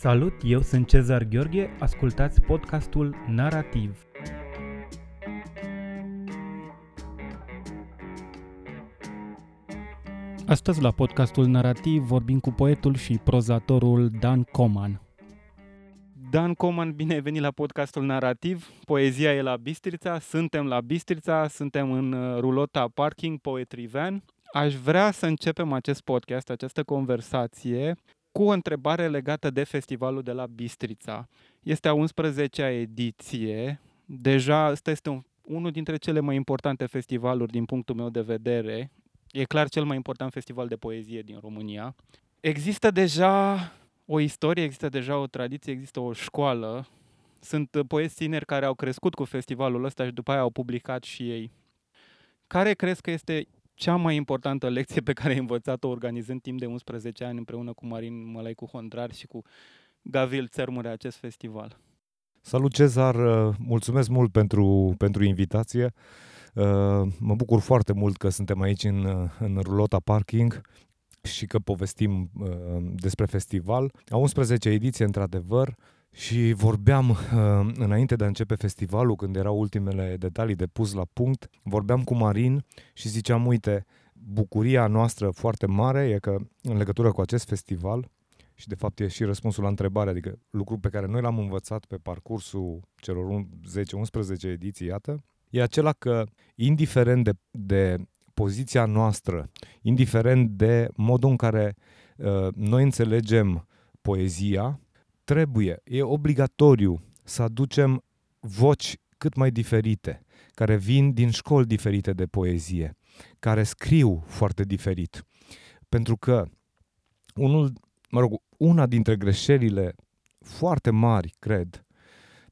Salut, eu sunt Cezar Gheorghe, ascultați podcastul Narativ. Astăzi la podcastul Narativ vorbim cu poetul și prozatorul Dan Coman. Dan Coman, bine ai venit la podcastul Narativ. Poezia e la Bistrița, suntem la Bistrița, suntem în uh, rulota Parking Poetry Van. Aș vrea să începem acest podcast, această conversație, cu o întrebare legată de festivalul de la Bistrița. Este a 11-a ediție. Deja ăsta este un, unul dintre cele mai importante festivaluri din punctul meu de vedere. E clar cel mai important festival de poezie din România. Există deja o istorie, există deja o tradiție, există o școală. Sunt poeți tineri care au crescut cu festivalul ăsta și după aia au publicat și ei. Care crezi că este cea mai importantă lecție pe care ai învățat-o organizând timp de 11 ani împreună cu Marin Mălăicu Hondrar și cu Gavil Țărmure acest festival? Salut Cezar, uh, mulțumesc mult pentru, pentru invitație. Uh, mă bucur foarte mult că suntem aici în, uh, în rulota parking și că povestim despre festival. A 11 ediție, într-adevăr, și vorbeam uh, înainte de a începe festivalul, când erau ultimele detalii de pus la punct, vorbeam cu Marin și ziceam, uite, bucuria noastră foarte mare e că în legătură cu acest festival, și de fapt e și răspunsul la întrebare, adică lucru pe care noi l-am învățat pe parcursul celor 10-11 ediții, iată, e acela că, indiferent de, de poziția noastră, indiferent de modul în care uh, noi înțelegem poezia, trebuie, e obligatoriu să aducem voci cât mai diferite, care vin din școli diferite de poezie, care scriu foarte diferit. Pentru că unul, mă rog, una dintre greșelile foarte mari, cred,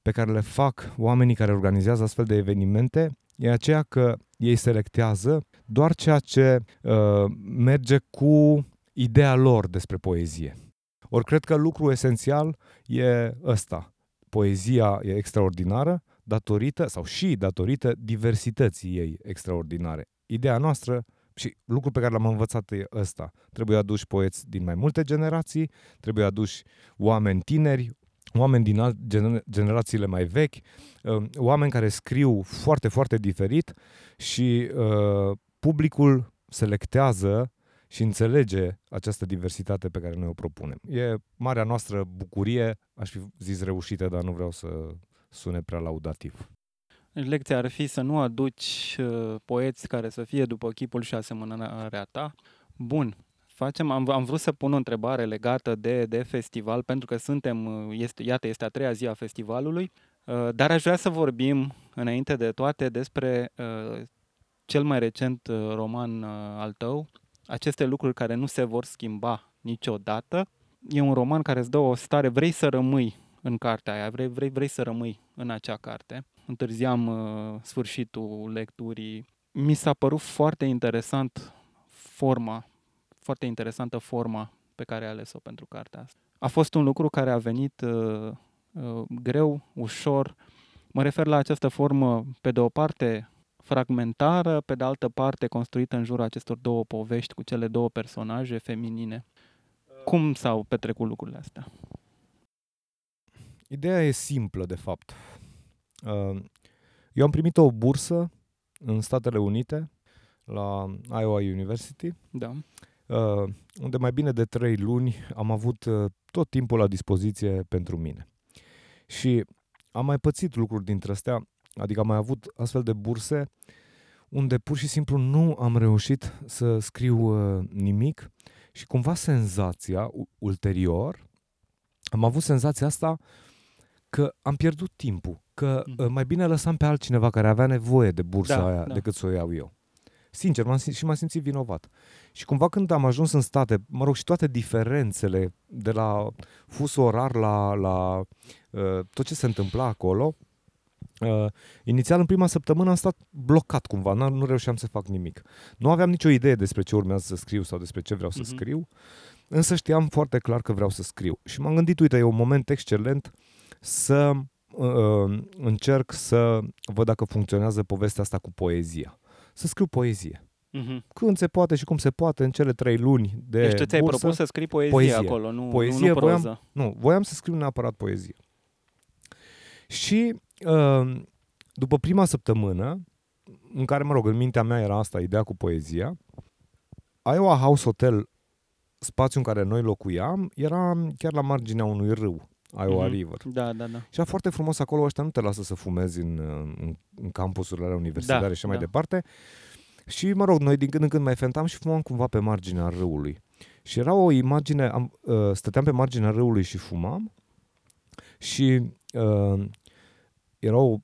pe care le fac oamenii care organizează astfel de evenimente, e aceea că ei selectează doar ceea ce uh, merge cu ideea lor despre poezie. Ori cred că lucru esențial e ăsta. Poezia e extraordinară datorită, sau și datorită diversității ei extraordinare. Ideea noastră și lucrul pe care l-am învățat e ăsta. Trebuie aduși poeți din mai multe generații, trebuie aduși oameni tineri, oameni din alt, gener- generațiile mai vechi, uh, oameni care scriu foarte, foarte diferit și uh, publicul selectează și înțelege această diversitate pe care noi o propunem. E marea noastră bucurie, aș fi zis reușită, dar nu vreau să sune prea laudativ. Deci lecția ar fi să nu aduci uh, poeți care să fie după chipul și asemănarea ta. Bun, facem, am, am vrut să pun o întrebare legată de, de festival, pentru că suntem, uh, este, iată, este a treia zi a festivalului, uh, dar aș vrea să vorbim, înainte de toate, despre uh, cel mai recent uh, roman uh, al tău, aceste lucruri care nu se vor schimba niciodată. E un roman care îți dă o stare, vrei să rămâi în cartea aia, vrei, vrei, vrei să rămâi în acea carte. Întârziam uh, sfârșitul lecturii. Mi s-a părut foarte interesant forma, foarte interesantă forma pe care ai ales-o pentru cartea asta. A fost un lucru care a venit uh, uh, greu, ușor. Mă refer la această formă, pe de o parte, fragmentară, pe de altă parte construită în jurul acestor două povești cu cele două personaje feminine. Cum s-au petrecut lucrurile astea? Ideea e simplă, de fapt. Uh, eu am primit o bursă în Statele Unite, la Iowa University, da. Uh, unde mai bine de trei luni am avut uh, tot timpul la dispoziție pentru mine. Și am mai pățit lucruri dintre astea Adică am mai avut astfel de burse unde pur și simplu nu am reușit să scriu uh, nimic și cumva senzația ulterior, am avut senzația asta că am pierdut timpul, că uh, mai bine lăsam pe altcineva care avea nevoie de bursa da, aia da. decât să o iau eu. Sincer, m-am simțit, și m-am simțit vinovat. Și cumva când am ajuns în state, mă rog, și toate diferențele de la fusul orar la, la uh, tot ce se întâmpla acolo, Uh, inițial, în prima săptămână, am stat blocat cumva, nu, nu reușeam să fac nimic. Nu aveam nicio idee despre ce urmează să scriu sau despre ce vreau să uh-huh. scriu, însă știam foarte clar că vreau să scriu. Și m-am gândit, uite, e un moment excelent să uh, încerc să văd dacă funcționează povestea asta cu poezia. Să scriu poezie. Mhm. când se poate și cum se poate în cele trei luni de Deci tu ți-ai bursă. propus să scrii poezie, Poezie. acolo, nu, Poezie nu voiam- proză. Nu, voiam să scriu neapărat poezie. Și uh, după prima săptămână, în care, mă rog, în mintea mea era asta, ideea cu poezia, Iowa House Hotel, spațiul în care noi locuiam, era chiar la marginea unui râu, Iowa Mhm. River. Da, da, da. Și era foarte frumos acolo, ăștia nu te lasă să fumezi în, în, în campusurile alea universitare Da, și așa mai da. departe. Și, mă rog, noi din când în când mai fentam și fumam cumva pe marginea râului. Și era o imagine, am, uh, stăteam pe marginea râului și fumam și uh, era o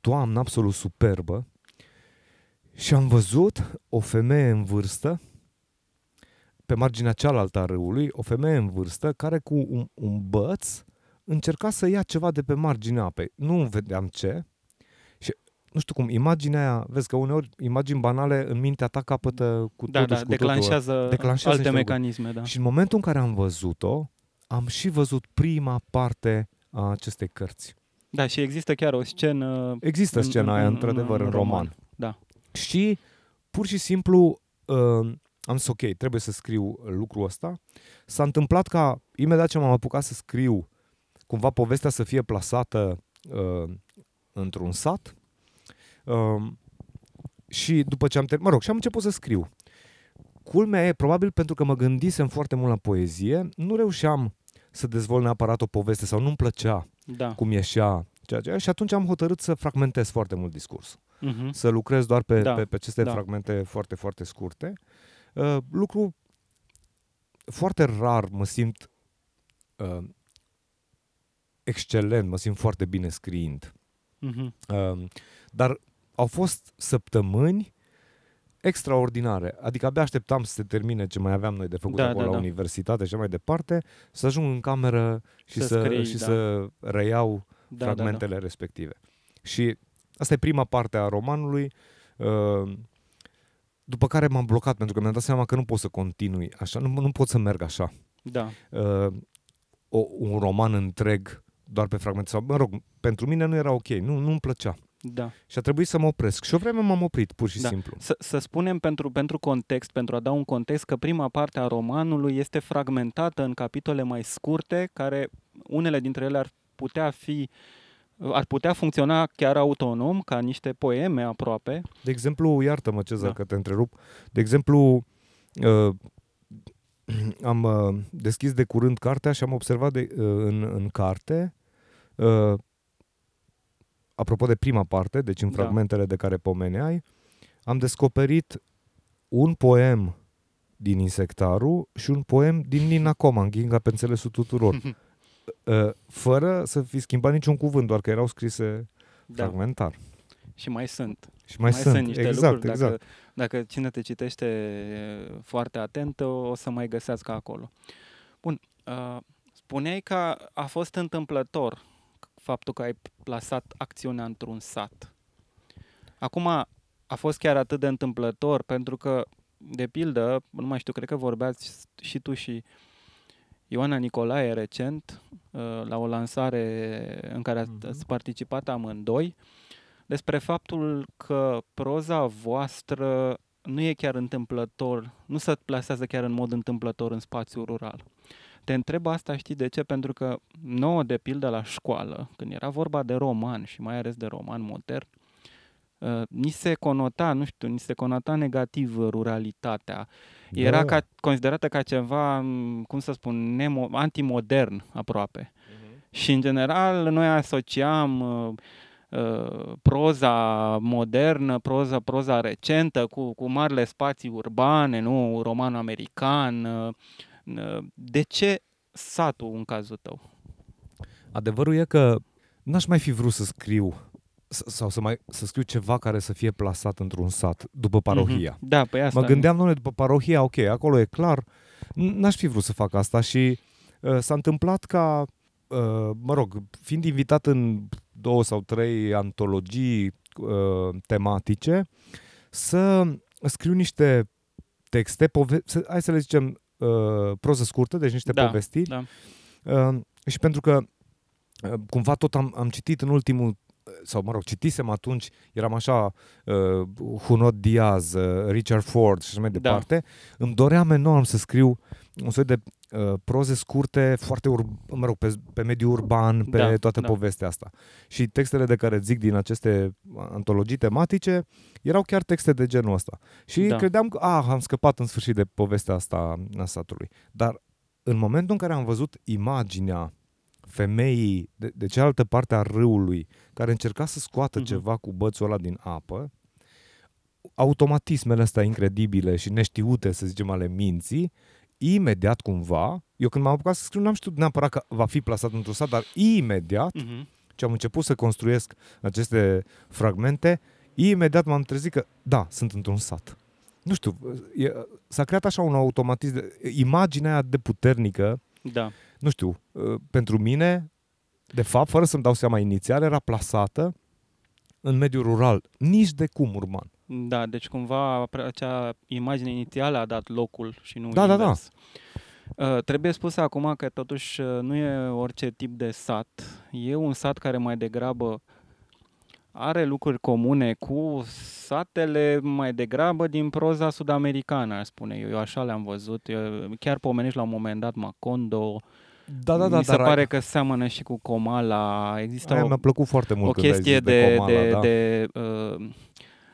toamnă absolut superbă și am văzut o femeie în vârstă pe marginea cealaltă a râului, o femeie în vârstă care cu un, un băț încerca să ia ceva de pe marginea apei. Nu vedeam ce. Și nu știu cum, imaginea aia, vezi că uneori imagini banale în mintea ta capătă cu Da, totul da, și cu totul. declanșează, declanșează alte niște lucruri. mecanisme, da. Și în momentul în care am văzut-o, am și văzut prima parte a acestei cărți. Da, și există chiar o scenă Există În- scena în- aia, în- într-adevăr, în în roman. roman, da. Și pur și simplu uh, am zis, ok, trebuie să scriu lucrul ăsta. S-a întâmplat ca, imediat ce m-am apucat să scriu, cumva povestea să fie plasată uh, într-un sat. Uh, și după ce am terminat, mă rog, și am început să scriu. Culmea e, probabil pentru că mă gândisem foarte mult la poezie, nu reușeam să dezvolt neapărat o poveste sau nu-mi plăcea Da. cum ieșea ceea ce și atunci am hotărât să fragmentez foarte mult discursul Mhm. să lucrez doar pe, Da, pe, pe aceste da. fragmente foarte, foarte scurte. Uh, lucru foarte rar mă simt uh, excelent, mă simt foarte bine scriind. Mhm. Uh, dar au fost săptămâni extraordinare. Adică abia așteptam să se termine ce mai aveam noi de făcut Da, acolo da, la da. universitate și așa mai departe, să ajung în cameră și Să să, scrii, și da. să reiau Da, fragmentele respective. Și asta e prima parte a romanului, uh, după care m-am blocat pentru că mi-am dat seama că nu pot să continui așa, nu, nu pot să merg așa. Da, da. Uh, o, un roman întreg doar pe fragmente. Sau, mă rog, pentru mine nu era ok, nu, nu-mi plăcea. Da. Și a trebuit să mă opresc. Și o vreme m-am oprit, pur și Da. simplu. Să, să spunem pentru, pentru context, pentru a da un context, că prima parte a romanului este fragmentată în capitole mai scurte, care unele dintre ele ar putea fi ar putea funcționa chiar autonom, ca niște poeme aproape. De exemplu, iartă-mă, Cezar, Da. că te întrerup. De exemplu, uh, am uh, deschis de curând cartea și am observat de, uh, în, în carte, uh, apropo de prima parte, deci în Da. fragmentele de care pomeneai, am descoperit un poem din Insectarul și un poem din Nina Coman, Ghinga pe înțelesul tuturor. Uh, fără să fi schimbat niciun cuvânt, doar că erau scrise Da. fragmentar. Și mai sunt. Și mai, sunt, niște exact, lucruri. exact. Dacă, dacă cine te citește foarte atent, o, o să mai găsească acolo. Bun. Uh, spuneai că a fost întâmplător faptul că ai plasat acțiunea într-un sat. Acum, a fost chiar atât de întâmplător pentru că, de pildă, nu mai știu, cred că vorbeați și tu și Ioana Nicolae recent, uh, la o lansare în care ați, Mhm. ați participat amândoi, despre faptul că proza voastră nu e chiar întâmplător, nu se plasează chiar în mod întâmplător în spațiul rural. Te întreb asta, știi de ce? Pentru că nouă, de pildă, la școală, când era vorba de roman și mai ales de roman modern, uh, ni se conota, nu știu, ni se conota negativ ruralitatea. Era Da. ca, considerată ca ceva, m, cum să spun, nemo, antimodern aproape. Și în general noi asociam uh, uh, proza modernă, proza, proza recentă cu, cu marile spații urbane, nu romanul american. Uh, uh, de ce satul în cazul tău? Adevărul e că n-aș mai fi vrut să scriu s- sau să, mai, să scriu ceva care să fie plasat într-un sat după parohia. Mhm. Da, pe asta. Mă gândeam, domnule, după parohia, ok, acolo e clar, n- n-aș fi vrut să fac asta și uh, s-a întâmplat ca, uh, mă rog, fiind invitat în două sau trei antologii uh, tematice, să scriu niște texte, pove- să, hai să le zicem, uh, proză scurtă, deci niște Da, povestiri, Da. Uh, și pentru că uh, cumva tot am, am citit în ultimul sau mă rog, citisem atunci, eram așa, uh, Hunod Diaz, uh, Richard Ford și așa mai Da. departe, îmi doream enorm să scriu un soi de uh, proze scurte, foarte, ur- mă rog, pe, pe mediul urban, pe Da, toată da. povestea asta. Și textele de care zic din aceste antologii tematice erau chiar texte de genul ăsta. Și Da. credeam că, ah, am scăpat în sfârșit de povestea asta a satului. Dar în momentul în care am văzut imaginea femeii de, de cealaltă parte a râului, care încerca să scoată Mhm. ceva cu bățul ăla din apă, automatismele astea incredibile și neștiute, să zicem, ale minții, imediat cumva, eu când m-am apucat să scriu, n-am știut neapărat că va fi plasat într-un sat, dar imediat Mhm. ce am început să construiesc aceste fragmente, imediat m-am trezit că, da, sunt într-un sat. Nu știu, e, s-a creat așa un automatism, de, imaginea aia de puternică, Da. nu știu, uh, pentru mine, de fapt, fără să-mi dau seama inițial, era plasată în mediul rural, nici de cum urban. Da, deci cumva pre- acea imagine inițială a dat locul și nu Da, da, da. invers. Uh, trebuie spus acum că totuși uh, nu e orice tip de sat. E un sat care mai degrabă are lucruri comune cu satele mai degrabă din proza sud-americană, aș spune eu. Eu așa le-am văzut. Eu, chiar pomenești la un moment dat Macondo. Da, da, da, Mi se dar pare ai- că seamănă și cu Comala. Există aia o, mi-a plăcut foarte mult o când ai chestie zis de, Comala, de, da. de uh,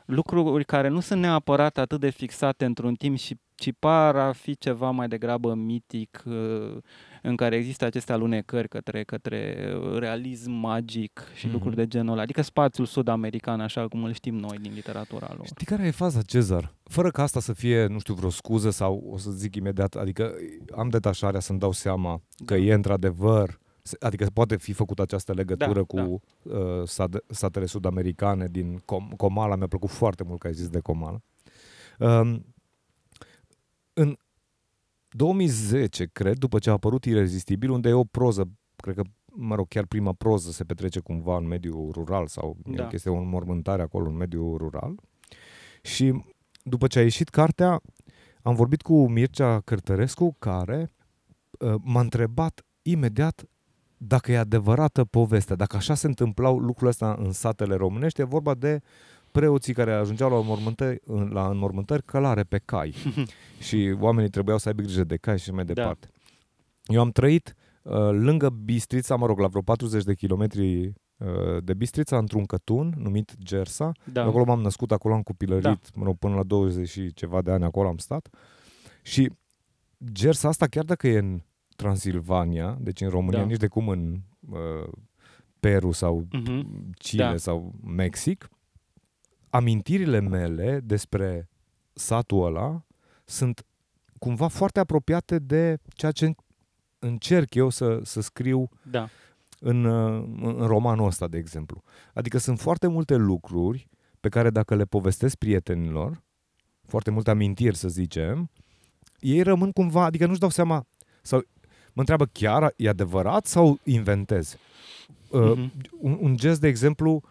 lucruri care nu sunt neapărat atât de fixate într-un timp, și, ci par a fi ceva mai degrabă mitic, uh, în care există aceste alunecări către, către uh, realism magic și Mhm. lucruri de genul ăla. Adică spațiul sud-american, așa cum îl știm noi din literatura lor. Știi care e faza, Cezar? Fără ca asta să fie, nu știu, vreo scuză sau o să zic imediat, adică am detașarea să-mi dau seama că Da. e într-adevăr, se- adică poate fi făcută această legătură Da, cu da. Uh, sat- satele sud-americane din Com- Comala, mi-a plăcut foarte mult că ai zis de Comala. Um, în 2010, cred, după ce a apărut Irezistibil, unde e o proză, cred că, mă rog, chiar prima proză se petrece cumva în mediul rural sau e Da. o chestie, o înmormântare acolo în mediul rural. Și după ce a ieșit cartea, am vorbit cu Mircea Cărtărescu, care uh, m-a întrebat imediat dacă e adevărată povestea, dacă așa se întâmplau lucrurile astea în satele românești, e vorba de preoții care ajungeau la înmormântări, la înmormântări călare pe cai și oamenii trebuiau să aibă grijă de cai și mai Da. departe. Eu am trăit uh, lângă Bistrița, mă rog, la vreo 40 de kilometri uh, de Bistrița, într-un cătun numit Gersa. Da. Acolo m-am născut, acolo am copilărit, Da. mă rog, până la 20 și ceva de ani acolo am stat. Și Gersa asta, chiar dacă e în Transilvania, deci în România, Da. nici de cum în uh, Peru sau Mhm. Chile Da. sau Mexic, amintirile mele despre satul ăla sunt cumva foarte apropiate de ceea ce încerc eu să, să scriu Da. în, uh, în romanul ăsta, de exemplu. Adică sunt foarte multe lucruri pe care dacă le povestesc prietenilor, foarte multe amintiri să zicem, ei rămân cumva, adică nu-și dau seama, sau mă întreabă chiar e adevărat sau inventez? Uh, Mhm. un, un gest, de exemplu,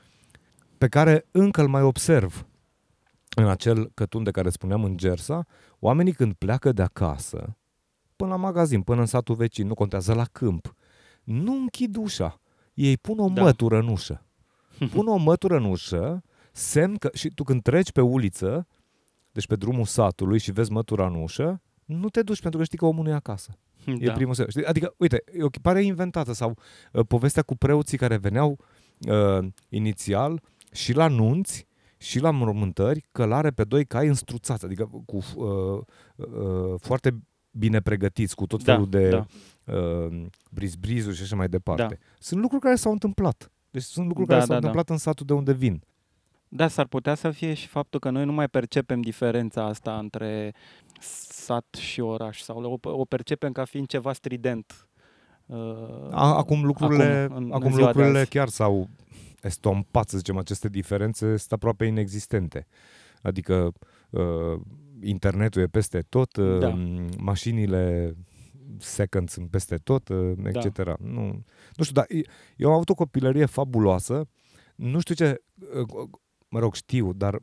pe care încă îl mai observ în acel cătun de care spuneam în Gersa, oamenii când pleacă de acasă, până la magazin, până în satul vecin, nu contează, la câmp, nu închid ușa. Ei pun o Da. mătură în ușă. Pun o mătură în ușă, semn că, și tu când treci pe uliță, deci pe drumul satului și vezi mătura în ușă, nu te duci pentru că știi că omul nu e acasă. E Da. primul semn. Știi? Adică, uite, e o pare inventată sau uh, povestea cu preoții care veneau uh, inițial și la nunți și la mormântări călare pe doi cai înstruțați, adică cu uh, uh, foarte bine pregătiți, cu tot Da, felul de da. uh, brizbrizuri și așa mai departe. Da. Sunt lucruri care s-au întâmplat. Deci sunt lucruri Da, care s-au da, da. întâmplat în satul de unde vin. Da, s-ar putea să fie și faptul că noi nu mai percepem diferența asta între sat și oraș sau o, o percepem ca fiind ceva strident. Uh, A, acum lucrurile, acum, în- în acum ziua de lucrurile azi. chiar s-au estompat, să zicem, aceste diferențe sunt aproape inexistente. Adică uh, internetul e peste tot, uh, Da. mașinile second sunt peste tot, uh, etc. Nu, nu știu, dar e- eu am avut o copilărie fabuloasă. Nu știu ce, uh, mă rog, știu, dar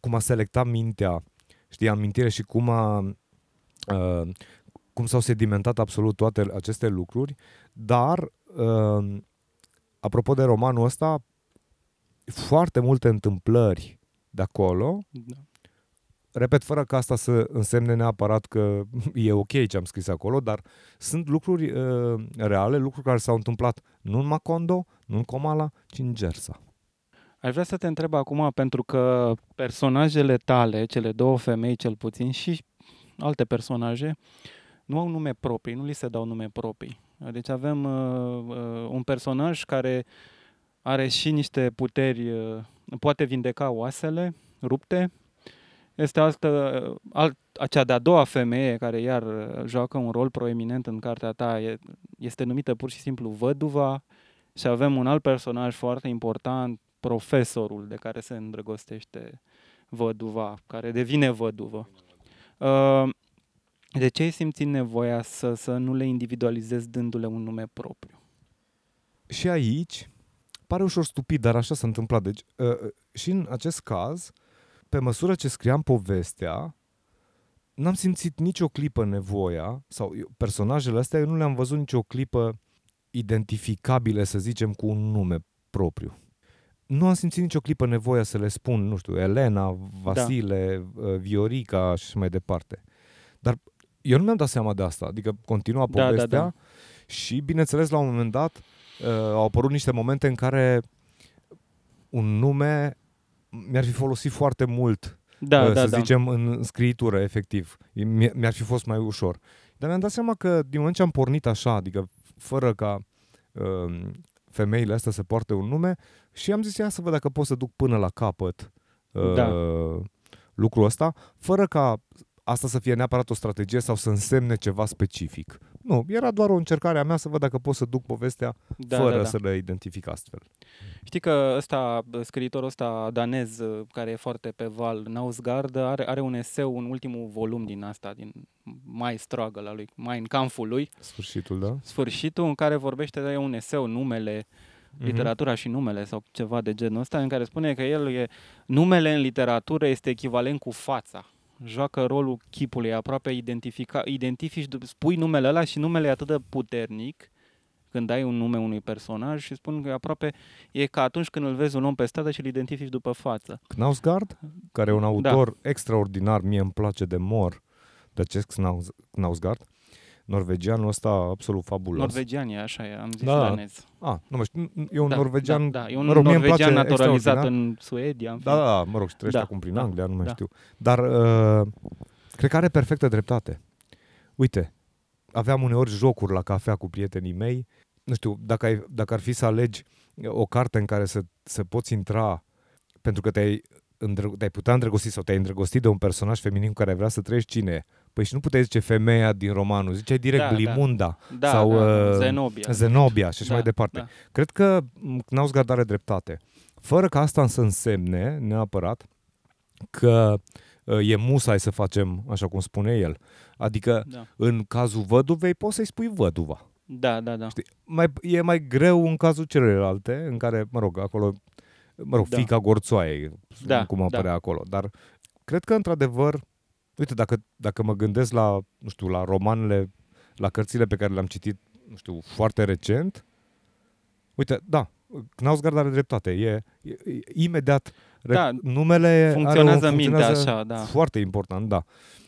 cum a selectat mintea, știi, amintire și cum a uh, cum s-au sedimentat absolut toate aceste lucruri, dar uh, apropo de romanul ăsta, foarte multe întâmplări de acolo, Da. repet, fără ca asta să însemne neapărat că e ok ce am scris acolo, dar sunt lucruri uh, reale, lucruri care s-au întâmplat nu în Macondo, nu în Comala, ci în Gersa. Aș vrea să te întreb acum, pentru că personajele tale, cele două femei cel puțin și alte personaje, nu au nume proprii, nu li se dau nume proprii. Deci avem uh, uh, un personaj care are și niște puteri, uh, poate vindeca oasele rupte. Este altă, alt, acea de-a doua femeie care iar uh, joacă un rol proeminent în cartea ta, e, este numită pur și simplu Văduva și avem un alt personaj foarte important, profesorul de care se îndrăgostește văduva, care devine văduvă. Uh, De ce ai simțit nevoia să, să nu le individualizezi dându-le un nume propriu? Și aici, pare ușor stupid, dar așa s-a întâmplat. Deci, uh, și în acest caz, pe măsură ce scriam povestea, n-am simțit nicio clipă nevoia, sau eu, personajele astea eu nu le-am văzut nicio clipă identificabile, să zicem, cu un nume propriu. Nu am simțit nicio clipă nevoia să le spun, nu știu, Elena, Vasile, da. Viorica și așa mai departe. Dar eu nu mi-am dat seama de asta, adică continua Da, da, povestea da. și, bineînțeles, la un moment dat uh, au apărut niște momente în care un nume mi-ar fi folosit foarte mult Da, uh, da, să da. zicem, în scriitură, efectiv. Mi- Mi-ar fi fost mai ușor. Dar mi-am dat seama că din moment ce am pornit așa, adică fără ca uh, femeile astea să poarte un nume, și am zis, ia să văd dacă pot să duc până la capăt uh, Da. lucrul ăsta, fără ca asta să fie neapărat o strategie sau să însemne ceva specific. Nu, era doar o încercare a mea să văd dacă pot să duc povestea da, fără da, da. să le identific astfel. Știi că ăsta, scriitorul ăsta danez, uh, care e foarte pe val, Nausgard, are, are un eseu, un ultimul volum din asta, din My Struggle al lui, Mein Kampful lui, Sfârșitul, da? sfârșitul în care vorbește de un eseu, numele, Mhm. literatura și numele sau ceva de genul ăsta, în care spune că el e, numele în literatură este echivalent cu fața. Joacă rolul chipului, e aproape identifica, identifici, spui numele ăla și numele e atât de puternic când dai un nume unui personaj și spun că e aproape e ca atunci când îl vezi un om pe stradă și îl identifici după față. Knausgard, care e un Da. autor extraordinar, mie îmi place de mor, de acest Knaus- Knausgard, norvegianul ăsta absolut fabulos. Norvegian e, așa e, am zis Da. danez. Ah, nu mă știu, e un da, norvegian, Da, da, e un mă rog, mie îmi norvegian place naturalizat extraordinar. în Suedia. În Da, da, da, mă rog, și trăiește Da, acum prin da, Anglia, nu mai da. știu. Dar uh, cred că are perfectă dreptate. Uite, aveam uneori jocuri la cafea cu prietenii mei. Nu știu, dacă, ai, dacă ar fi să alegi o carte în care să, să poți intra pentru că te-ai, îndră, te-ai putea îndrăgosti sau te-ai îndrăgostit de un personaj feminin cu care ai vrea să trăiești cine e? Păi și nu puteai zice femeia din romanul, ziceai direct Da, da. Blimunda, da, sau, da, uh, Zenobia. Zenobia și așa Da, mai departe. da. Cred că m, Knausgard are dreptate. Fără ca asta să însemne neapărat că uh, e musai să facem așa cum spune el. Adică Da. în cazul văduvei poți să-i spui văduva. Da, da, da. Știi? Mai, e mai greu în cazul celelalte, în care, mă rog, acolo, mă rog, Da. fica gorțoaiei, Da, cum da. apărea acolo. Dar cred că, într-adevăr, uite, dacă, dacă mă gândesc la, nu știu, la romanele, la cărțile pe care le-am citit, nu știu, foarte recent, uite, da, Knausgard are dreptate. E, e, e imediat re- Da, numele funcționează are un, mintea funcționează așa, da. Foarte important, da.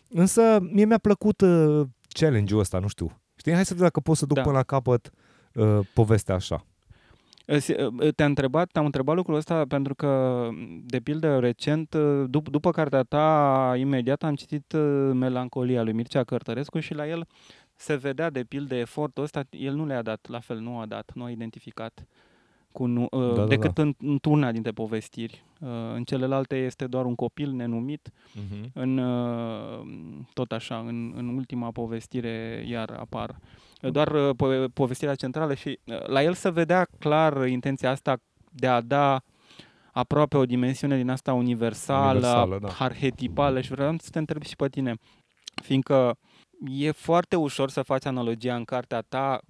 Însă mie mi-a plăcut uh, challenge-ul ăsta, nu știu. Știi, hai să vedem dacă pot să duc Da. până la capăt uh, povestea așa. Îți- Te-am întrebat, te-am întrebat lucrul ăsta pentru că, de pildă, recent, dup- după cartea ta, imediat am citit uh, Melancolia lui Mircea Cărtărescu și la el se vedea, de pildă, efortul ăsta, el nu le-a dat, la fel, nu a dat, nu a identificat cu nu, uh, da, decât În, într-una dintre povestiri. Uh, În celelalte este doar un copil nenumit, Uh-huh. în, uh, tot așa, în, în ultima povestire iar apar. Doar uh, po- povestirea centrală și uh, la el se vedea clar intenția asta de a da aproape o dimensiune din asta universală, Universală, da. arhetipală și vreau să te întreb și pe tine, fiindcă e foarte ușor să faci analogia în cartea ta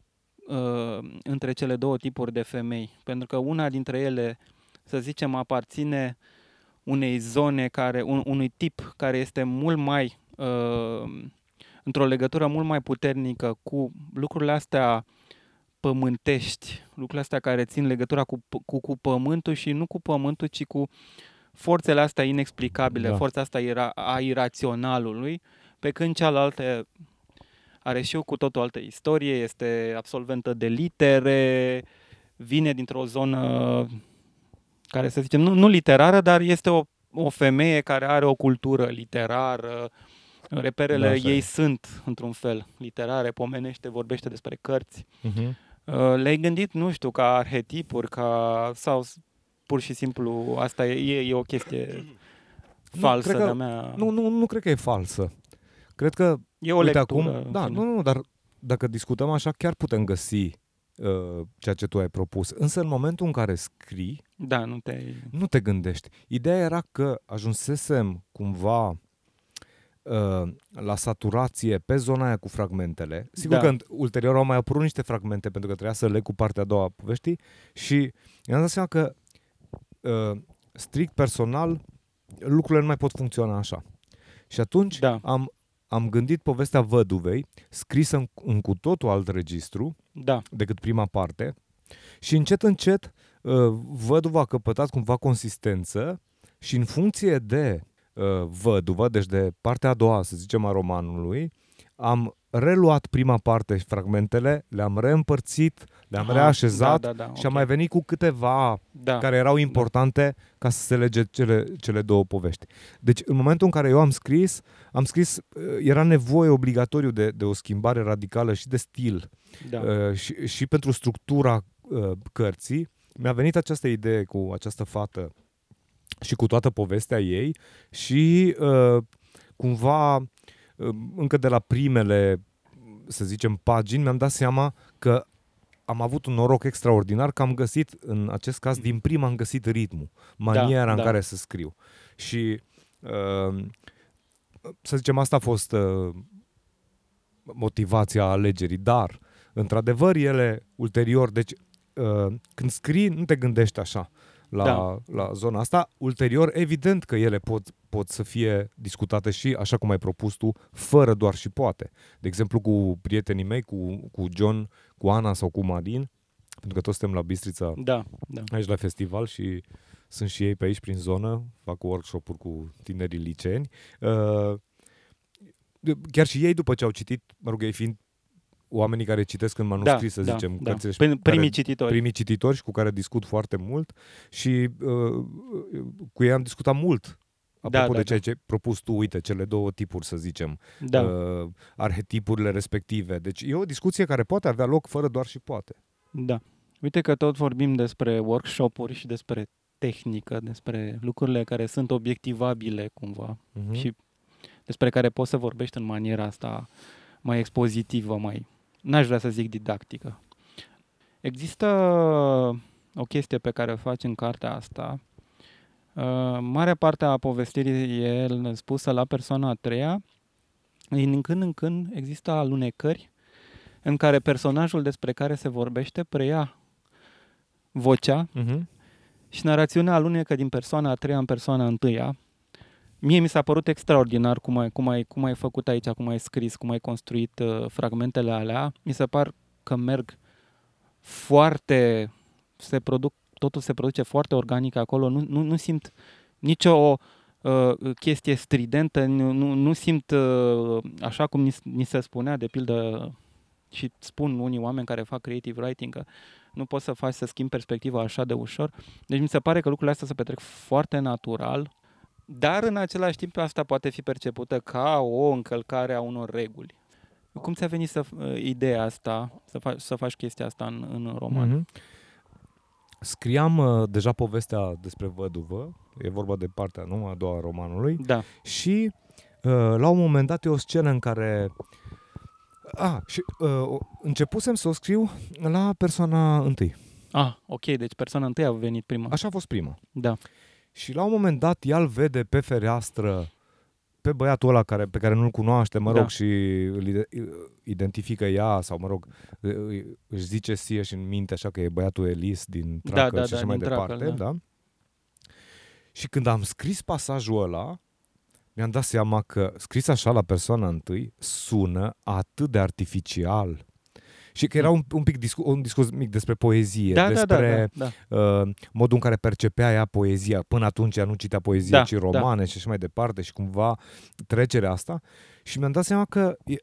uh, între cele două tipuri de femei, pentru că una dintre ele, să zicem, aparține unei zone care, un, unui tip care este mult mai uh, într-o legătură mult mai puternică cu lucrurile astea pământești, lucrurile astea care țin legătura cu, cu, cu pământul și nu cu pământul, ci cu forțele astea inexplicabile, Da. forța asta ira, a iraționalului, pe când cealaltă are și eu cu totul altă istorie, este absolventă de litere, vine dintr-o zonă care să zicem, nu, nu literară, dar este o, o femeie care are o cultură literară, reperele Da, da, așa ei e. sunt, într-un fel, literare, pomenește, vorbește despre cărți. Uh-huh. Uh, Le-ai gândit, nu știu, ca arhetipuri, ca sau s- pur și simplu asta e, e, e o chestie Nu, falsă cred că- de-a mea. Nu, nu, nu cred că e falsă. Cred că e o Uite lectură. acum, în da, fine. nu, nu, dar dacă discutăm așa, chiar putem găsi uh, ceea ce tu ai propus. Însă în momentul în care scrii, Da, nu te nu te gândești. Ideea era că ajunsesem cumva uh, la saturație pe zona aia cu fragmentele. Sigur Da. că în- ulterior au mai apărut niște fragmente pentru că trebuia să leg cu partea a doua a poveștii și mi-am dat seama că uh, strict personal lucrurile nu mai pot funcționa așa. Și atunci Da. am, am gândit povestea văduvei, scrisă în, în cu totul alt registru Da, decât prima parte și încet, încet uh, văduva a căpătat cumva consistență și în funcție de uh, văduvă, deci de partea a doua, să zicem, a romanului, am reluat prima parte și fragmentele, le-am reîmpărțit, le-am Aha, reașezat da, da, da, și am ok. mai venit cu câteva da. care erau importante ca să se lege cele, cele două povești. Deci, în momentul în care eu am scris, am scris, uh, era nevoie obligatoriu de, de o schimbare radicală și de stil da. uh, și, și pentru structura uh, cărții. Mi-a venit această idee cu această fată și cu toată povestea ei și uh, cumva uh, încă de la primele, să zicem, pagini mi-am dat seama că am avut un noroc extraordinar că am găsit, în acest caz, din prima am găsit ritmul, maniera Da, în da. care să scriu. Și uh, să zicem, asta a fost uh, motivația alegerii, dar într-adevăr ele ulterior, deci uh, când scrii nu te gândești așa la, Da. la zona asta, ulterior evident că ele pot, pot să fie discutate și așa cum ai propus tu, fără doar și poate. De exemplu cu prietenii mei, cu, cu John, cu Ana sau cu Marin, pentru că toți suntem la Bistrița Da, da. aici la festival și sunt și ei pe aici prin zonă, fac workshop-uri cu tinerii liceeni. Uh, chiar și ei după ce au citit, mă rog, ei fiind oamenii care citesc în manuscris, să da, zicem, da. cărțile și Prin- care- Primii cititori. primii cititori și cu care discut foarte mult și uh, cu ei am discutat mult apropo Da, da, de ceea da. ce ai propus tu, uite, cele două tipuri, să zicem, Da. uh, arhetipurile respective. Deci e o discuție care poate avea loc fără doar și poate. Da. Uite că tot vorbim despre workshop-uri și despre tehnică, despre lucrurile care sunt obiectivabile cumva Uh-huh. și despre care poți să vorbești în maniera asta mai expozitivă, mai, n-aș vrea să zic didactică. Există o chestie pe care o faci în cartea asta. Uh, Marea parte a povestirii e spusă la persoana a treia. Din când în când există alunecări în care personajul despre care se vorbește preia vocea Uh-huh. și narațiunea alunecă din persoana a treia în persoana a întâia. Mie mi s-a părut extraordinar cum ai, cum ai, cum ai făcut aici, cum ai scris, cum ai construit uh, fragmentele alea. Mi se par că merg foarte, se produc, totul se produce foarte organic acolo, nu, nu, nu simt nicio uh, chestie stridentă, nu, nu, nu simt uh, așa cum ni, ni se spunea, de pildă, și spun unii oameni care fac creative writing că nu poți să faci să schimbi perspectiva așa de ușor. Deci mi se pare că lucrurile astea se petrec foarte natural, dar în același timp asta poate fi percepută ca o încălcare a unor reguli. Cum ți-a venit să, uh, ideea asta, să, faci, să faci chestia asta în, în roman? Mhm. Scriam uh, deja povestea despre văduvă, e vorba de partea nu, a doua a romanului, Da, și uh, la un moment dat e o scenă în care... A, și uh, începusem să o scriu la persoana întâi. ah, ok, deci persoana întâi a venit prima. Așa a fost prima. Da, Și la un moment dat ea îl vede pe fereastră pe băiatul ăla care, pe care nu-l cunoaște, mă rog, Da. și îl ide- identifică ea sau, mă rog, îi- își zice sie și în minte așa că e băiatul Elis din Da, Tracă da, și da, așa mai din Tracă, departe, da. da. Și când am scris pasajul ăla, mi-am dat seama că scris așa la persoana întâi sună atât de artificial Și că era un, un pic discu- un discurs mic despre poezie, Da, da, da, despre da, da. uh, modul în care percepea ea poezia. Până atunci ea nu citea poezie, Da, ci romane și așa mai departe și cumva trecerea asta. Și mi-am dat seama că, e,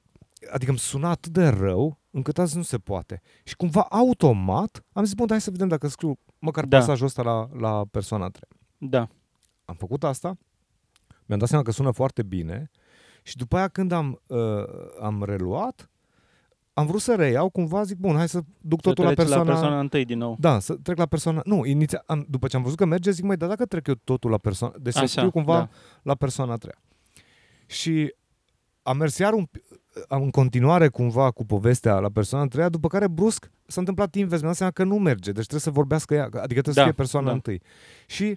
adică îmi suna atât de rău încât azi nu se poate. Și cumva automat am zis, bun, hai să vedem dacă scriu măcar Da. pasajul ăsta la, la persoana a treia. Da. Am făcut asta, mi-am dat seama că sună foarte bine și după aia când am, uh, am reluat, am vrut să reiau, cumva zic, bun, hai să duc Să totul la treci persoana... la persoana întâi din nou. Da, să trec la persoana... Nu, inițial, am, după ce am văzut că merge, zic, mai, dar dacă trec eu totul la persoana... Deci să Așa, scriu cumva da. la persoana a treia. Și am mers iar un, pi- am în continuare cumva cu povestea la persoana a treia, după care brusc s-a întâmplat invers, mi-am dat seama că nu merge, deci trebuie să vorbească ea, adică trebuie să Da, fie persoana da. întâi. Și a-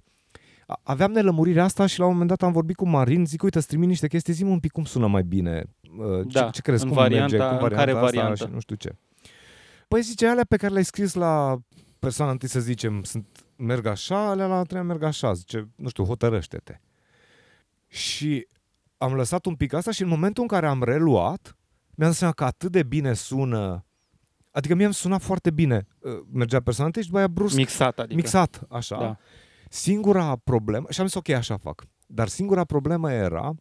aveam nelămurirea asta și la un moment dat am vorbit cu Marin, zic, uite, strimi niște chestii, zi un pic cum sună mai bine, uh, ce, Da, ce crezi, în cum varianta- merge, cum în care varianta asta variantă? și nu știu ce. Păi zice, alea pe care le-ai scris la persoana întâi, să zicem, sunt, merg așa, alea la a treia merg așa, zice, nu știu, hotărăște-te. Și am lăsat un pic asta și în momentul în care am reluat, mi-am dat seama că atât de bine sună, adică mie îmi suna foarte bine, uh, mergea persoana întâi și după aia brusc, Mixat, adică. mixat, așa. Da. Singura problemă, și am zis ok, așa fac, dar singura problemă era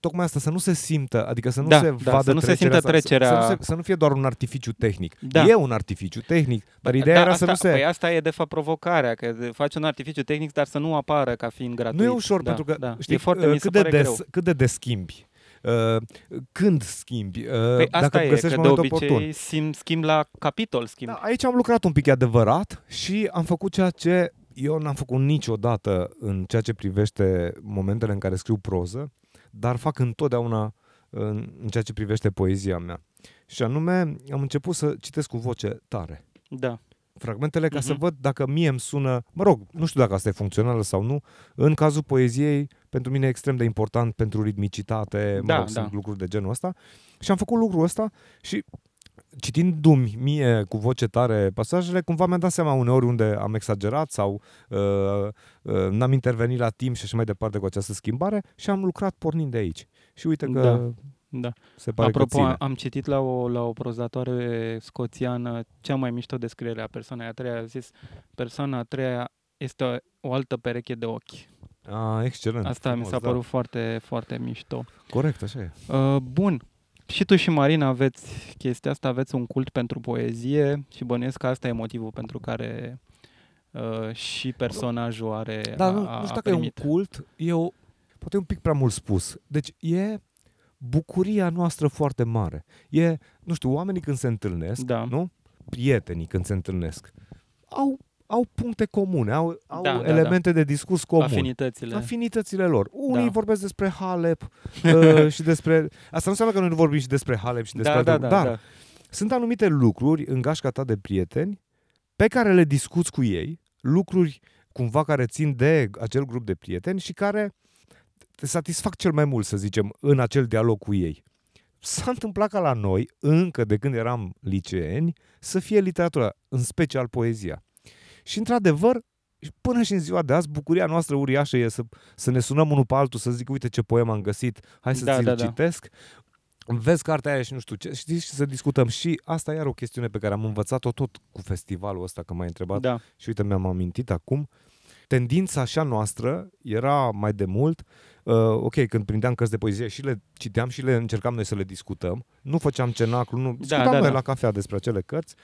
tocmai asta, să nu se simtă, adică să nu Da, se da, vadă să nu se trecerea simtă asta, trecerea- Să, să, nu se, să nu fie doar un artificiu tehnic. Da. E un artificiu tehnic, dar ideea da, era asta, să nu se... Păi asta e de fapt provocarea, că de- faci un artificiu tehnic, dar să nu apară ca fiind gratuit. Nu e ușor, da, pentru că da. știi e foarte, uh, mi se cât, de pare des, greu. cât de des schimbi. Uh, când schimbi, uh, Păi asta dacă e, găsești că de momentul obicei oportun. sim, schimb la capitol, schimb. Da, aici am lucrat un pic, e adevărat, și am făcut ceea ce eu n-am făcut niciodată în ceea ce privește momentele în care scriu proză, dar fac întotdeauna în, în ceea ce privește poezia mea. Și anume, am început să citesc cu voce tare Da. fragmentele ca să Mhm. văd dacă mie îmi sună, mă rog, nu știu dacă asta e funcțională sau nu, în cazul poeziei, pentru mine e extrem de important pentru ritmicitate, mă Da, rog, da. sunt lucruri de genul ăsta și am făcut lucrul ăsta și citindu-mi mie cu voce tare pasajele, cumva mi-am dat seama uneori unde am exagerat sau uh, uh, n-am intervenit la timp și așa mai departe cu această schimbare și am lucrat pornind de aici. Și uite că Da. Da. se pare Apropo, că ține. am citit la o, la o prozatoare scoțiană cea mai mișto descriere a persoanei a treia. A zis, persoana a treia este o, o altă pereche de ochi. Ah, excelent. Asta mi frumos, s-a da. părut foarte, foarte mișto. Corect, așa e. Uh, bun. Și tu și Marina aveți chestia asta, aveți un cult pentru poezie și bănuiesc că asta e motivul pentru care uh, și personajul are Da, a, nu, a, nu știu a dacă e un primit. cult, e o, poate e un pic prea mult spus. Deci e bucuria noastră foarte mare. E, nu știu, oamenii când se întâlnesc, Da. nu? Prietenii când se întâlnesc, au, au puncte comune, au, au Da, da, elemente de discurs comun. Afinitățile. Afinitățile lor. Unii Da. vorbesc despre Halep uh, și despre... Asta nu înseamnă că noi nu vorbim și despre Halep și despre da, alte da, da, lucruri, dar da. sunt anumite lucruri în gașca ta de prieteni pe care le discuți cu ei, lucruri cumva care țin de acel grup de prieteni și care te satisfac cel mai mult, să zicem, în acel dialog cu ei. S-a întâmplat ca la noi, încă de când eram liceeni, să fie literatura, în special poezia. Și într-adevăr, până și în ziua de azi, bucuria noastră uriașă e să, să ne sunăm unul pe altul, să zic, uite ce poem am găsit, hai să Da, ți-l da, da. citesc. Vezi cartea aia și nu știu ce, știi, și să discutăm. Și asta e iar o chestiune pe care am învățat-o tot cu festivalul ăsta, că m-ai întrebat Da. și uite, mi-am amintit acum, tendința așa noastră era mai de mult, uh, ok, când prindeam cărți de poezie și le citeam și le încercam noi să le discutăm, nu făceam cenaclu, nu, discutam da, noi da. la cafea despre acele cărți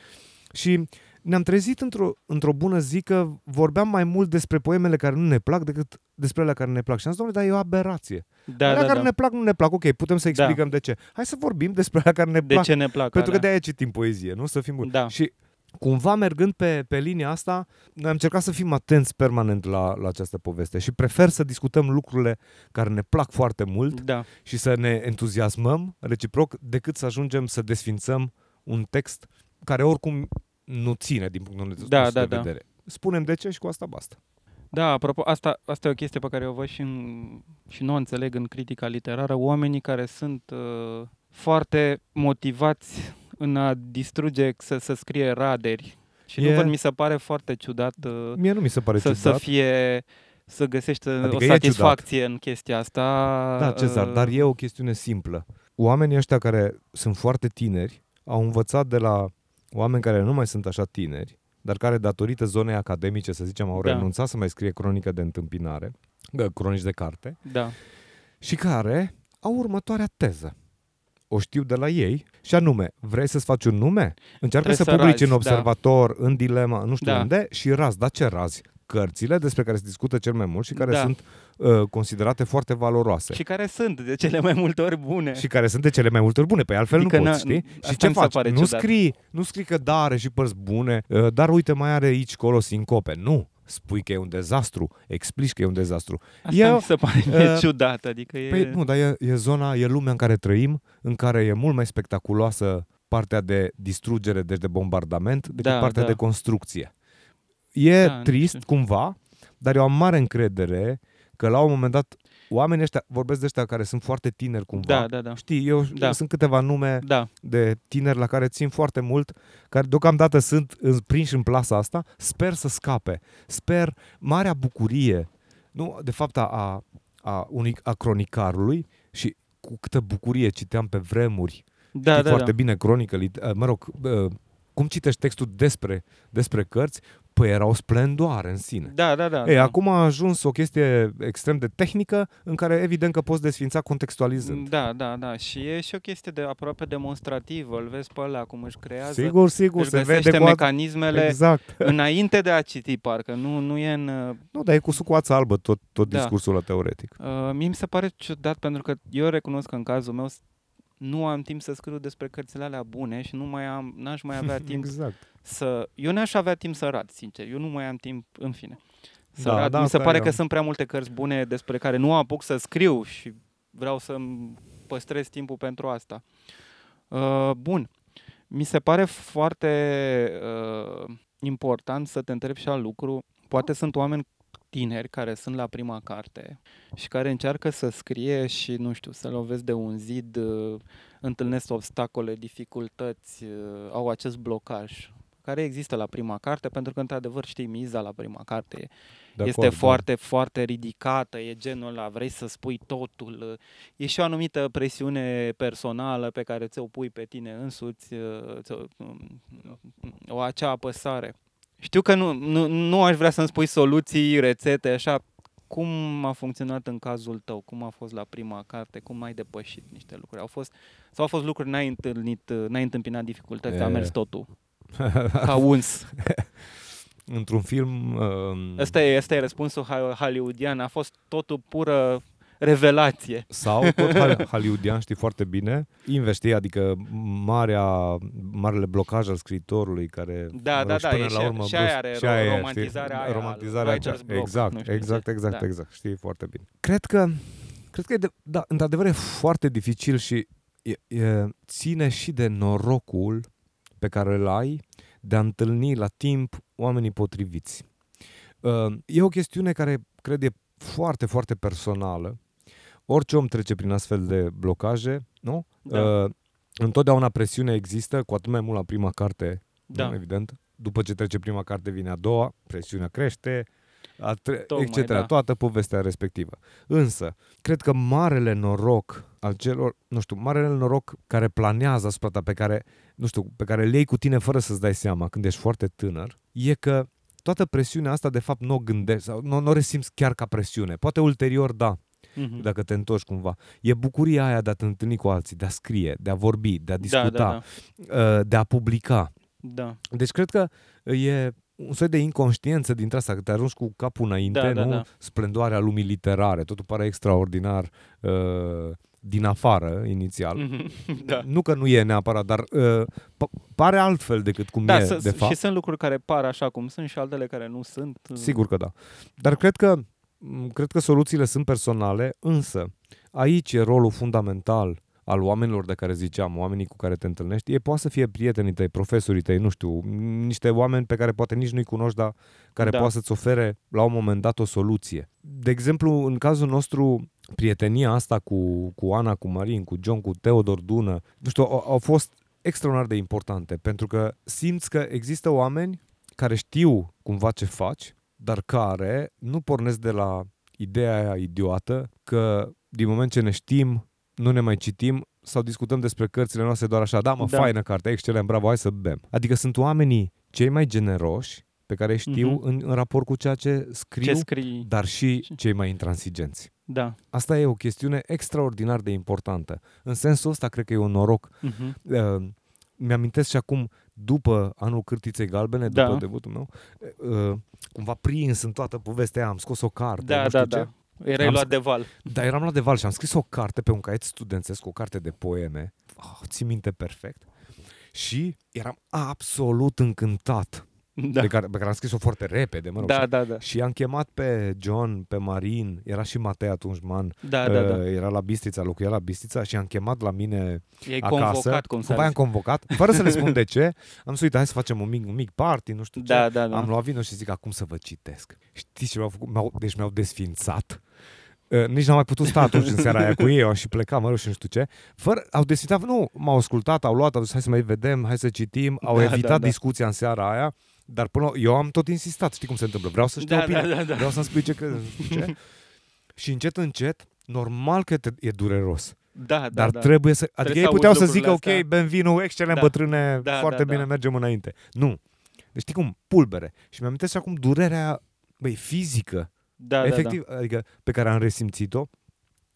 și ne-am trezit într-o, într-o bună zi că vorbeam mai mult despre poemele care nu ne plac decât despre ele care ne plac. Și am zis, domnule, dar e o aberație. Da, alea da, care da. ne plac, nu ne plac. Ok, putem să Da. explicăm de ce. Hai să vorbim despre alea care ne De plac. ce ne plac Pentru că alea? de-aia citim poezie, nu? Să fim buni. Da. Și cumva mergând pe, pe linia asta, noi am încercat să fim atenți permanent la, la această poveste și prefer să discutăm lucrurile care ne plac foarte mult Da. și să ne entuziasmăm reciproc decât să ajungem să desfințăm un text care oricum nu ține din punctul nostru Da, de da, da. vedere. Spunem de ce și cu asta basta. Da, apropo, asta, asta e o chestie pe care o văd și, în, și nu o înțeleg în critica literară. Oamenii care sunt uh, foarte motivați în a distruge, să, să scrie raderi. Și E- nu văd, mi se pare foarte ciudat uh, Mie nu mi se pare să, să ciudat. fie să găsești uh, Adică o e satisfacție în chestia asta. Da, Cezar, uh, dar e o chestiune simplă. Oamenii ăștia care sunt foarte tineri au învățat de la oameni care nu mai sunt așa tineri, dar care datorită zonei academice, să zicem, au Da. renunțat să mai scrie cronică de întâmpinare, uh, cronici de carte, Da. și care au următoarea teză. O știu de la ei și anume, vrei să-ți faci un nume? Încearcă Trebuie să, să publici razi, în da. observator, în dilema, nu știu Da. unde și razi. Dar ce razi? Cărțile despre care se discută cel mai mult și care Da. sunt uh, considerate foarte valoroase. Și care sunt de cele mai multe ori bune. și care sunt de cele mai multe ori bune, pe altfel Adică nu na- poți, știi? asta Și ce mi se faci? pare Nu ciudat. scrii, nu scrii că da, are și părți bune, uh, dar uite, mai are aici, colo, sincope. Nu, spui că e un dezastru, explici că e un dezastru. Asta Eu- mi se pare mie uh, ciudat. Adică e... Păi nu, dar e, e zona, e lumea în care trăim, în care e mult mai spectaculoasă partea de distrugere, deci de bombardament, decât Da, partea da. de construcție. E Da, nu trist știu. cumva, dar eu am mare încredere că la un moment dat oamenii ăștia, vorbesc de ăștia care sunt foarte tineri cumva. Da, da, da. Știi, eu Da. sunt câteva nume Da, de tineri la care țin foarte mult, care deocamdată sunt în- prinși în plasa asta, sper să scape. Sper marea bucurie, nu, de fapt, a, a, a, unui, a cronicarului și cu câtă bucurie citeam pe vremuri. da, Știi da, foarte da. bine cronică, lit- mă rog, uh, cum citești textul despre, despre cărți, păi era o splendoare în sine. Da, da, da. Ei, da. acum a ajuns o chestie extrem de tehnică în care evident că poți desfința contextualizând. Da, da, da. Și e și o chestie de aproape demonstrativă. Îl vezi pe ăla cum își creează. Sigur, sigur, își se găsește vede cu a... mecanismele Exact. înainte de a citi, parcă. Nu, nu e în... uh, Nu, dar e cu sucoața albă tot, tot Da. discursul ăla teoretic. Uh, mie mi se pare ciudat pentru că eu recunosc că în cazul meu s- nu am timp să scriu despre cărțile alea bune și nu mai am, n-aș mai avea timp Exact. să... Eu n-aș avea timp să rad, sincer. Eu nu mai am timp, în fine. Să Da, rad. da, Mi se asta pare e că o- sunt prea multe cărți bune despre care nu apuc să scriu și vreau să păstrez timpul pentru asta. Uh, bun. Mi se pare foarte uh, important să te întrebi și al lucru. Poate sunt oameni tineri care sunt la prima carte și care încearcă să scrie și, nu știu, să lovesc de un zid, uh, întâlnesc obstacole, dificultăți, uh, au acest blocaj care există la prima carte, pentru că, într-adevăr, știi, miza la prima carte e De este acord, da. foarte, foarte ridicată, e genul ăla, vrei să spui totul. E și o anumită presiune personală pe care ți-o pui pe tine însuți, uh, ți-o- o acea apăsare. Știu că nu, nu, nu aș vrea să-mi spui soluții, rețete, așa, cum a funcționat în cazul tău? Cum a fost la prima carte? Cum ai depășit niște lucruri? Au fost, sau au fost lucruri, n-ai întâlnit, n-ai întâmpinat dificultăți, a E. mers totul ca uns. Într-un film... Um, Ăsta e, ăsta e răspunsul ha- hollywoodian. A fost totul pură revelație. Sau tot hal- hollywoodian, știi foarte bine, investi, adică marea, marele blocaj al scriitorului care Da, mă da, rog, da, până e la și- urmă și Bruce- aia are și ro- aia e, romantizarea știi? aia, romantizarea writer's acea- block, exact, nu știu exact, ce. exact, Da. exact, știi foarte bine. Cred că cred că e de, da, într-adevăr e foarte dificil și e, e, ține și de norocul pe care îl ai de a întâlni la timp oamenii potriviți. Uh, E o chestiune care cred e foarte, foarte personală. Orice om trece prin astfel de blocaje, nu? Da. Uh, Întotdeauna presiune există, cu atât mai mult la prima carte, Da. nu, evident. După ce trece prima carte vine a doua, presiunea crește, a tre- Tocmai, etc. da. Toată povestea respectivă. Însă, cred că marele noroc al celor, nu știu, marele noroc care planează asupra ta, pe care, nu știu, pe care le iei cu tine fără să-ți dai seama când ești foarte tânăr, e că toată presiunea asta, de fapt, nu o gândești sau nu, nu o resimți chiar ca presiune. Poate ulterior, da, Mhm. dacă te întorci cumva. E bucuria aia de a te întâlni cu alții, de a scrie, de a vorbi, de a discuta, Da, da, uh, de a publica. da. Deci cred că e un soi de inconștiență dintre asta, că te arunci cu capul înainte, Da, da, nu? da. Splendoarea lumii literare, totul pare extraordinar uh, din afară, inițial. Mhm. da. Nu că nu e neapărat, dar uh, p- pare altfel decât cum Da, e, să, de fapt. și sunt lucruri care par așa cum sunt și altele care nu sunt. Sigur că da. Dar cred că, m, cred că soluțiile sunt personale, însă aici e rolul fundamental al oamenilor de care ziceam, oamenii cu care te întâlnești, ei poate să fie prietenii tăi, profesorii tăi, nu știu, m, niște oameni pe care poate nici nu-i cunoști, dar care Da. poate să-ți ofere la un moment dat o soluție. De exemplu, în cazul nostru, prietenia asta cu, cu Ana, cu Marin, cu John, cu Teodor Dună, nu știu, au, au fost extraordinar de importante, pentru că simți că există oameni care știu cumva ce faci, dar care nu pornesc de la ideea aia idiotă că din moment ce ne știm, nu ne mai citim sau discutăm despre cărțile noastre doar așa, da mă, Da. faină carte, excelent, bravo, hai să bem. Adică sunt oamenii cei mai generoși pe care îi știu Mhm. în, în raport cu ceea ce scriu, Ce scrii? dar și cei mai intransigenți. Da. Asta e o chestiune extraordinar de importantă. În sensul ăsta, cred că e un noroc. Mhm. Uh, mi-amintesc și acum, după anul Cârtiței Galbene, Da. după debutul meu, uh, cumva prins în toată povestea aia, am scos o carte, Da, nu știu da, ce. da. Erai Am luat sc- de val. Dar eram la de val și am scris o carte pe un caiet studențesc, o carte de poeme. Oh, țin minte perfect. Și eram absolut încântat. Da. De care, pe care am scris-o foarte repede, mă rog. Da, da, da. Și am chemat pe John, pe Marin, era și Matei atunci, man, Da, da, da. uh, era la Bistrița, locuia la Bistrița și am chemat la mine E acasă. convocat, cum să Cumva am zic. convocat, fără să le spun de ce. Am zis, uite, hai să facem un mic, un mic party, nu știu ce. Da, da, da. Am luat vino și zic, acum să vă citesc. Știți ce mi-au făcut? Mi-au, deci mi-au desfințat. Uh, nici n-am mai putut sta atunci în seara aia cu ei, am și plecat, mă rog, și nu știu ce. Fără, au desfințat, nu, m-au ascultat, au luat, au zis, hai să mai vedem, hai să citim, au Da, evitat da, da. discuția în seara aia, dar până eu am tot insistat, știi cum se întâmplă, vreau să știu Da, opinia, da, da, da. vreau să-mi spui ce crezi, nu știu ce. și încet, încet, normal că te, e dureros, Da, da, dar da. trebuie să, adică Trebuie ei să puteau să auzi zică, ok, lucrurile astea. Benvino, excelent, Da. bătrâne, Da, foarte da, bine, da. mergem înainte. Nu. Deci știi cum? Pulbere. Și mi-am și acum durerea aia, băi, fizică, da, efectiv, adică pe care am resimțit-o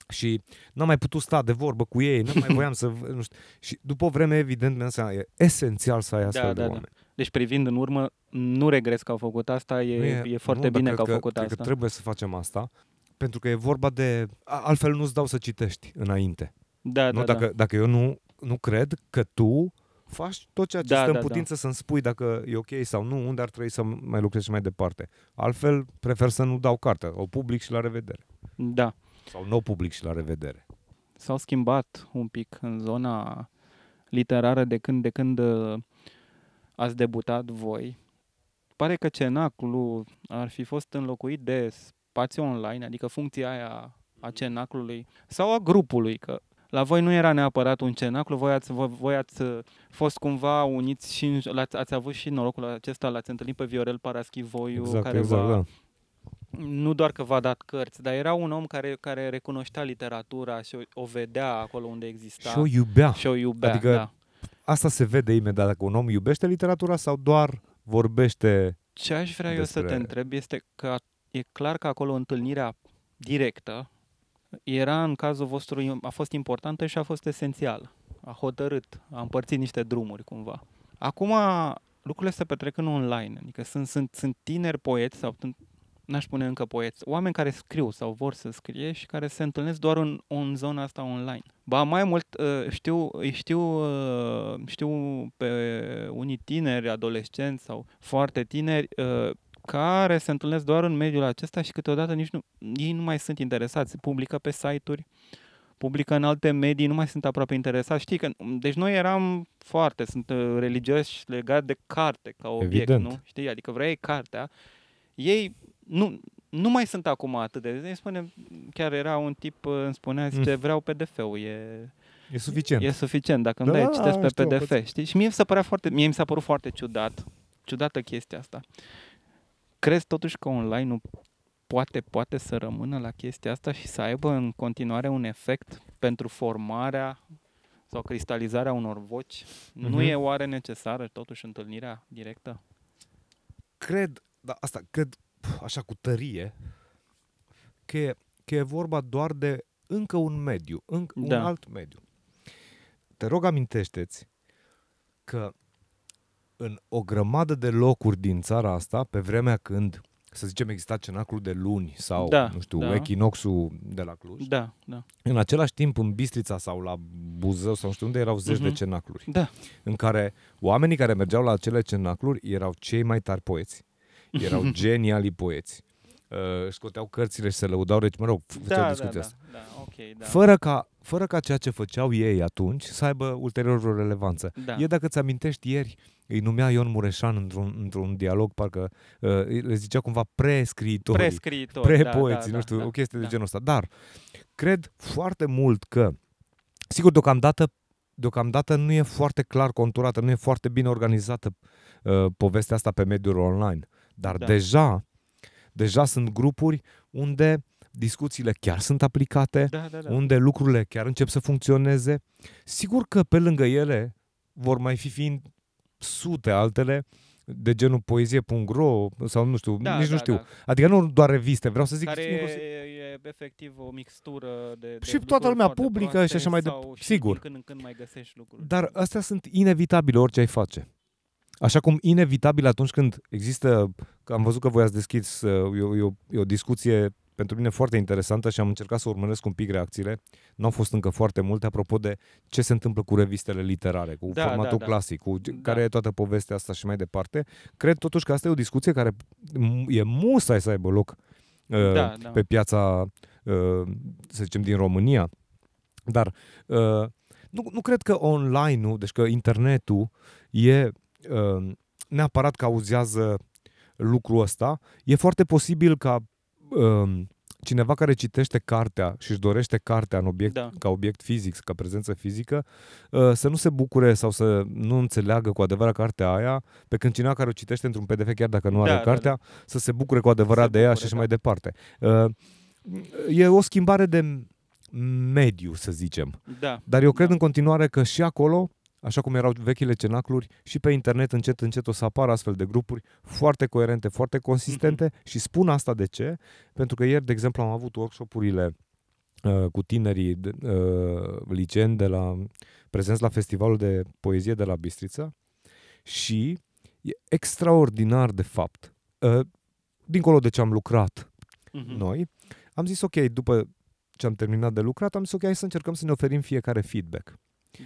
și n-am mai putut sta de vorbă cu ei, nu mai voiam să, v- nu știu. Și după o vreme, evident, mi-am seama, e esențial să ai astfel Da, de da, da. Oameni. Deci privind în urmă, nu regres că au făcut asta, e, Nu e, foarte nu, dar bine cred că au făcut cred asta. că trebuie să facem asta, pentru că e vorba de... a- Altfel nu-ți dau să citești înainte. Da, nu? da, Dacă, da. dacă eu nu, nu cred că tu faci tot ceea ce Da, stă în da, da. putință să-mi spui dacă e ok sau nu, unde ar trebui să mai lucrezi și mai departe. Altfel, prefer să nu dau cartea. O public și la revedere. Da. Sau nu o public și la revedere. S-au schimbat un pic în zona literară de când, de când uh, ați debutat voi. Pare că cenaclul ar fi fost înlocuit de spațiu online, adică funcția aia a cenaclului sau a grupului, că la voi nu era neapărat un cenaclu, voi ați, voi, voi ați uh, fost cumva uniți și în, l-ați, ați avut și norocul acesta, l-ați întâlnit pe Viorel Paraschivoiu, Exact, care exact, v-a, da. nu doar că v-a dat cărți, dar era un om care, care recunoștea literatura și o, o vedea acolo unde exista Și o iubea. și o iubea. Adică da. Asta se vede imediat dacă un om iubește literatura sau doar vorbește. Ce aș vrea eu să te despre- întreb este că e clar că acolo întâlnirea directă era în cazul vostru, a fost importantă și a fost esențială. A hotărât, a împărțit niște drumuri cumva. Acum lucrurile se petrec în online, adică sunt, sunt, sunt tineri poeți sau sunt- n-aș spune încă poeți, oameni care scriu sau vor să scrie și care se întâlnesc doar în, în zona asta online. Ba mai mult, uh, știu, îi știu, uh, știu pe unii tineri, adolescenți sau foarte tineri, uh, care se întâlnesc doar în mediul acesta și câteodată nici nu, ei nu mai sunt interesați. Publică pe site-uri, publică în alte medii, nu mai sunt aproape interesați. Știi că, deci noi eram foarte, sunt uh, religioși legat de carte ca obiect, Evident. nu? Știi? Adică vrei cartea. Ei nu, nu mai sunt acum atât de... Îmi spune, chiar era un tip, uh, îmi spunea, zice, vreau PDF-ul, e, E suficient. e suficient, dacă îmi Da, dai, citesc pe știu, PDF, poți- știi? Și mie mi s-a părut foarte, mie mi s-a părut foarte ciudat, ciudată chestia asta. Crezi totuși că online nu poate, poate să rămână la chestia asta și să aibă în continuare un efect pentru formarea sau cristalizarea unor voci? Nu Mhm. e oare necesară totuși întâlnirea directă? Cred, da, asta, cred, pf, așa cu tărie, că e, că e vorba doar de încă un mediu, încă un Da. alt mediu. Te rog, amintește-ți că în o grămadă de locuri din țara asta, pe vremea când, să zicem, exista cenaclul de luni sau, Da, nu știu, da. echinoxul de la Cluj, Da, da. în același timp în Bistrița sau la Buzău sau nu știu unde erau zeci de Mhm. cenacluri Da. în care oamenii care mergeau la acele cenacluri erau cei mai tari poeți, erau geniali poeți. Uh, își scoteau cărțile și se lăudau, deci, mă rog, făceau Da, da, discuția da, asta. da, ok, da. Fără ca, fără ca ceea ce făceau ei atunci să aibă ulterior vreo relevanță. da. E, dacă ți amintești ieri, îi numea Ion Mureșan într-un, într-un dialog, parcă uh, le zicea cumva prescriitorii, Prescriitor, prepoeții, da, nu știu, da, o chestie da. de genul ăsta. Dar cred foarte mult că, sigur, deocamdată, deocamdată nu e foarte clar conturată, nu e foarte bine organizată uh, povestea asta pe mediul online. Dar Da. deja, deja sunt grupuri unde discuțiile chiar sunt aplicate, Da, da, da. unde lucrurile chiar încep să funcționeze. Sigur că pe lângă ele vor mai fi fiind sute altele de genul poezie.ro sau nu știu, da, nici da, nu știu. Da. Adică nu doar reviste, vreau să zic Care inclusiv- e, e efectiv o mixtură de, de Și lucruri toată lumea foarte publică proaste și așa mai sau dep- și sigur. Din când în când mai găsești lucruri. Dar astea sunt inevitabile orice ai face. Așa cum inevitabil atunci când există, că am văzut că voi ați deschis, uh, e o, e o, e o discuție pentru mine foarte interesantă și am încercat să urmăresc un pic reacțiile. Nu au fost încă foarte multe apropo de ce se întâmplă cu revistele literare, cu Da, formatul da, da. clasic, cu Da. care e toată povestea asta și mai departe. Cred totuși că asta e o discuție care m- e musai să aibă loc uh, Da, da. pe piața, uh, să zicem, din România. Dar uh, nu, nu cred că online-ul, deci că internetul e uh, neapărat cauzează lucrul ăsta. E foarte posibil ca uh, cineva care citește cartea și își dorește cartea în obiect, Da. ca obiect fizic, ca prezență fizică, uh, să nu se bucure sau să nu înțeleagă cu adevărat cartea aia, pe când cineva care o citește într-un PDF, chiar dacă nu are Da, da, cartea, să se bucure cu adevărat Se de ea bucure, și așa da. mai departe. Uh, E o schimbare de mediu, să zicem. Da. Dar eu cred da. în continuare că și acolo, așa cum erau vechile cenacluri, și pe internet încet, încet o să apară astfel de grupuri foarte coerente, foarte consistente Mhm. și spun asta de ce? Pentru că ieri, de exemplu, am avut workshopurile uh, cu tinerii de, uh, liceeni de la prezenți la festivalul de poezie de la Bistrița și e extraordinar de fapt. Uh, dincolo de ce am lucrat Mhm. noi, am zis ok, după ce am terminat de lucrat, am zis ok, hai să încercăm să ne oferim fiecare feedback.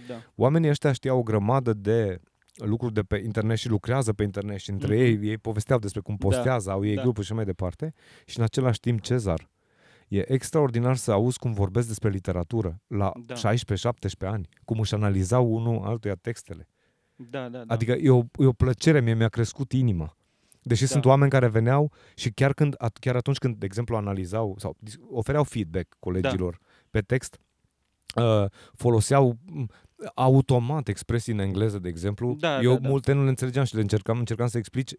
Da. Oamenii ăștia știau o grămadă de lucruri de pe internet și lucrează pe internet și între Mhm. ei, ei povesteau despre cum Da, postează, au ei da. grupuri și mai departe. Și în același timp, Cezar, e extraordinar să auzi cum vorbesc despre literatură la Da. 16-17 ani, cum își analizau unul altuia textele. Da, da, da. Adică e o, e o plăcere, mie mi-a crescut inima. Deși Da. sunt oameni care veneau și chiar, când, at- chiar atunci când, de exemplu, analizau sau dis- ofereau feedback colegilor Da. pe text, uh, foloseau m, automat expresii în engleză, de exemplu. Da, Eu da, da. multe nu le înțelegeam și le încercam, încercam să explic,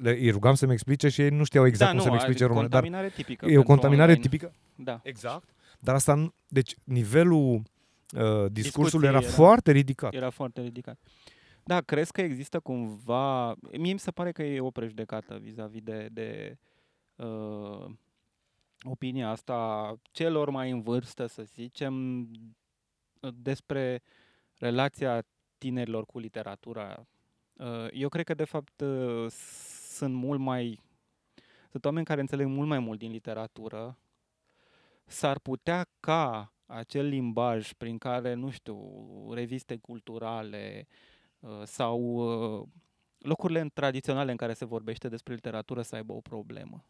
le, îi rugam să-mi explice și ei nu știau exact da, cum să-mi nu, explice e română. Dar contaminare tipică. e o pentru contaminare online. tipică. Da. Exact. Dar asta, nu- deci nivelul uh, discursului era, era- foarte ridicat. Era foarte ridicat. Da, crezi că există cumva... Mie mi se pare că e o prejudecată vis-a-vis de, de uh, opinia asta celor mai în vârstă, să zicem, despre relația tinerilor cu literatura. Uh, eu cred că, de fapt, uh, sunt mult mai... Sunt oameni care înțeleg mult mai mult din literatură. S-ar putea ca acel limbaj prin care, nu știu, reviste culturale uh, sau uh, locurile în- tradiționale în care se vorbește despre literatură să aibă o problemă.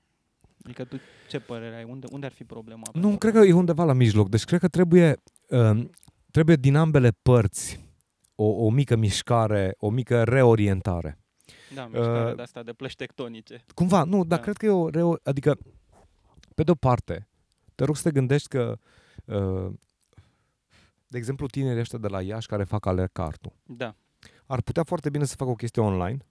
Adică tu ce părere ai? Unde, unde ar fi problema? Nu, cred că e undeva la mijloc. Deci cred că trebuie, uh, trebuie din ambele părți o, o mică mișcare, o mică reorientare. Da, mișcare uh, de asta de plăci tectonice. Cumva, nu, dar Da. cred că e o reo... Adică, pe de-o parte, te rog să te gândești că, uh, de exemplu, tinerii ăștia de la Iași care fac alercartul, Da. ar putea foarte bine să facă o chestie online,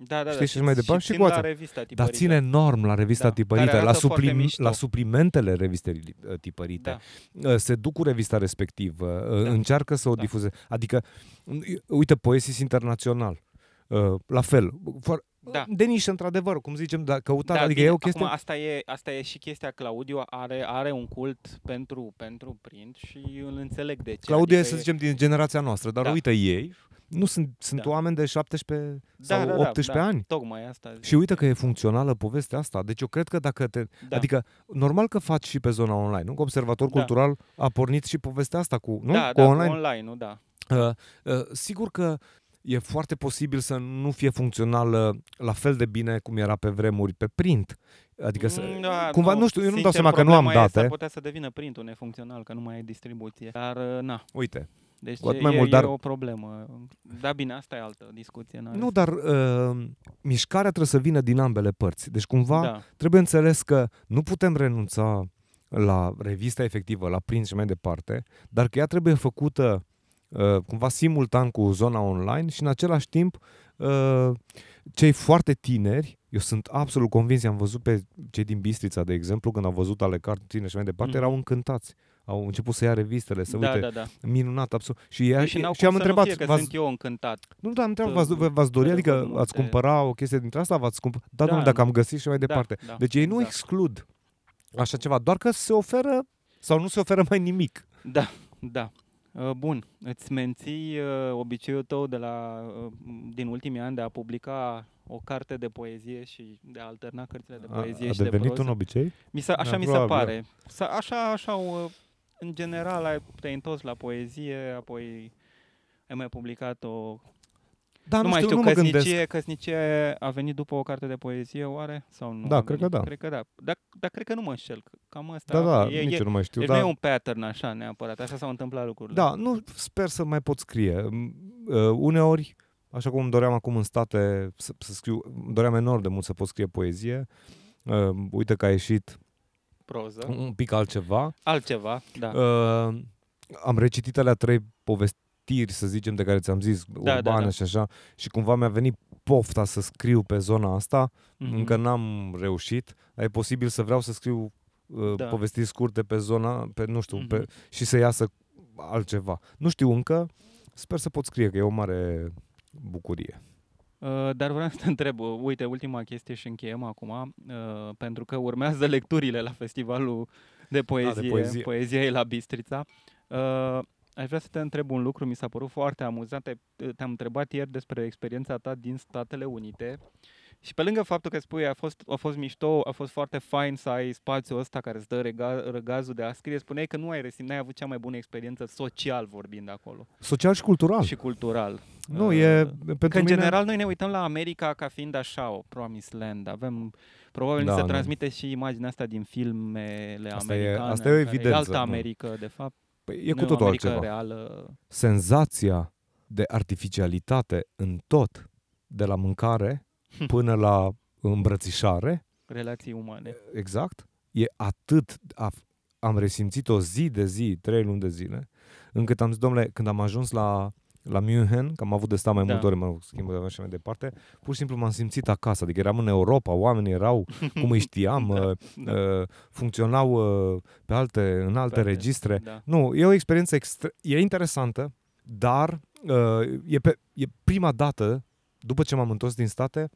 Da, da, Știi, da. și mai departe, și țin cu la asta. revista dar tipărită. ține enorm la revista Da, tipărită, care la, arată foarte suplim, mișto. la suplimentele revistei uh, tipărite. Da. Uh, se duc cu revista respectivă, uh, Da. încearcă să o Da. difuzeze. Adică, uh, uite, Poesis Internațional, uh, la fel, foar- Da. de nișă, într-adevăr, cum zicem, dar căutat, Da, adică bine, e o chestie... Acum, asta, e, asta e și chestia Claudiu, are, are un cult pentru, pentru print și îl înțeleg de ce. Claudia e, adică să zicem, din generația noastră, dar Da. uite ei, nu sunt, sunt Da. oameni de 17 Da, sau da, da, 18 da, ani. Tocmai asta. zic. Și uite că e funcțională povestea asta. Deci eu cred că dacă te... da. Adică, normal că faci și pe zona online, nu? Că Observator Da. Cultural a pornit și povestea asta cu, nu? da, cu da, online. cu online, nu, da. Uh, uh, sigur că e foarte posibil să nu fie funcțională la fel de bine cum era pe vremuri pe print. Adică să, Mm, da, cumva, nu știu, eu nu-mi dau seama că nu am problema e, date. S-ar putea să devină printul nefuncțional, că nu mai ai distribuție. Dar, uh, na, Uite, deci Cu atât e, mai mult, e dar- o problemă. Da, bine, asta e altă discuție. n-are nu, să- dar uh, mișcarea trebuie să vină din ambele părți. Deci cumva Da, trebuie înțeles că nu putem renunța la revista efectivă, la print și mai departe, dar că ea trebuie făcută uh, cumva simultan cu zona online și în același timp uh, cei foarte tineri, eu sunt absolut convins, am văzut pe cei din Bistrița, de exemplu, când au văzut ale cartine și mai departe, Mhm. erau încântați. Au început să ia revistele, să da, uite, da, da. minunat, absolut. Și, ea, și n-au și cum am să întrebat, nu fie, că v-ați, sunt eu încântat. nu, da, am întrebat, să- v-ați, v-ați dori, să adică văd ați multe- cumpăra o chestie dintre asta, v-ați cumpăra, da, Da, domnule, dacă nu. am găsit și mai departe. Da, da, Deci ei nu exact. exclud așa ceva, doar că se oferă sau nu se oferă mai nimic. Da, da. Uh, Bun, îți menții uh, obiceiul tău de la, uh, din ultimii ani de a publica o carte de poezie și de a alterna cărțile de A, poezie a și de devenit proză? un obicei? Mi se, așa Da, mi se probabil, pare. Sa, așa, așa, uh, în general, ai, te-ai întors la poezie, apoi ai mai publicat o... Da, nu, nu, mai știu, știu, nu mă căsnicie, gândesc. căsnicie a venit după o carte de poezie, oare? Sau nu? Da, a cred venit? că da. Cred că da. Dar, dar cred că nu mă înșel. că Cam asta Da, da, e, nici e, eu nu mai știu. deci da. nu e un pattern așa neapărat, așa s-au întâmplat lucrurile. Da, nu sper să mai pot scrie. M- Uh, uneori, așa cum îmi doream acum în state să, să scriu, îmi doream enorm de mult să pot scrie poezie. Uh, uite că a ieșit Proză. un pic altceva. Altceva, da. Uh, am recitit alea trei povestiri, să zicem, de care ți-am zis, da, urbane da. și așa, și cumva mi-a venit pofta să scriu pe zona asta. Mhm. Încă n-am reușit, dar e posibil să vreau să scriu uh, Da. povestiri scurte pe zona, pe, nu știu, Mhm. pe, și să iasă altceva. Nu știu încă, sper să pot scrie, că e o mare bucurie. Uh, dar vreau să te întreb, uh, uite, ultima chestie și încheiem acum, uh, pentru că urmează lecturile la festivalul de poezie, poezie. poezia e la Bistrița. Uh, aș vrea să te întreb un lucru, mi s-a părut foarte amuzant. Te- Te-am întrebat ieri despre experiența ta din Statele Unite și pe lângă faptul că spui a fost, a fost mișto, a fost foarte fain să ai spațiul ăsta care îți dă rega, răgazul de a scrie, spuneai că nu ai resimțit, n-ai avut cea mai bună experiență social vorbind acolo Social și cultural. și cultural. nu, Uh, e Că pentru în mine... general noi ne uităm la America ca fiind așa, o promised land. Avem, probabil Da, da, se nu. transmite și imaginea asta din filmele Asta e- americane. asta e o care evidență, alta nu. Americă, de fapt. Păi, e nu cu totul o Americă altceva. reală. Senzația de artificialitate în tot, de la mâncare până la îmbrățișare, Relații umane. exact, e atât, a, am resimțit-o zi de zi, trei luni de zile, încât am zis, domnule, când am ajuns la, la München, că am avut de stat mai Da. multe ori, mă rog, schimbă de și mai departe, pur și simplu m-am simțit acasă, adică eram în Europa, oamenii erau cum îi știam, Da, uh, da. uh, funcționau uh, pe alte, în alte Pe alte- registre. Da. Nu, e o experiență extre- e interesantă, dar uh, e, pe, e prima dată, după ce m-am întors din state,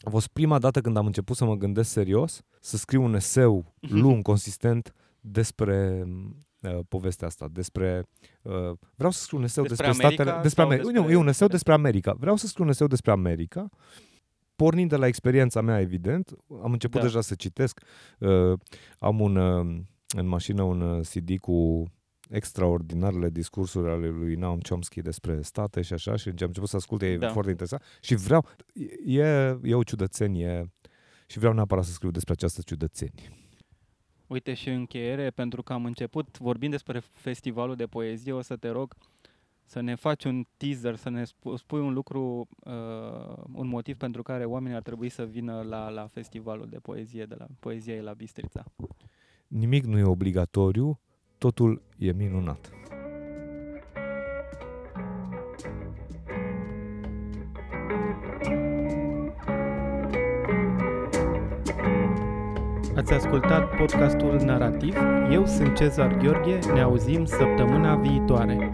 a fost prima dată când am început să mă gândesc serios, să scriu un eseu lung, consistent despre uh, povestea asta, despre... Uh, vreau să scriu un eseu Despre despre, America statele... Despre sau America. despre- Nu, e un eseu despre America. Vreau să scriu un eseu despre America, pornind de la experiența mea, evident. Am început Da. deja să citesc. Uh, am un, uh, în mașină un uh, CD cu extraordinarele discursuri ale lui Noam Chomsky despre state și așa și am început să ascult, e Da. foarte interesant și vreau, e, e o ciudățenie și vreau neapărat să scriu despre această ciudățenie. Uite și în încheiere, pentru că am început vorbind despre festivalul de poezie, o să te rog să ne faci un teaser, să ne spu- spui un lucru, uh, un motiv pentru care oamenii ar trebui să vină la, la festivalul de poezie de la Poezia e la Bistrița. Nimic nu e obligatoriu, totul e minunat. Ați ascultat podcastul Narativ. Eu sunt Cezar Gheorghe. Ne auzim săptămâna viitoare.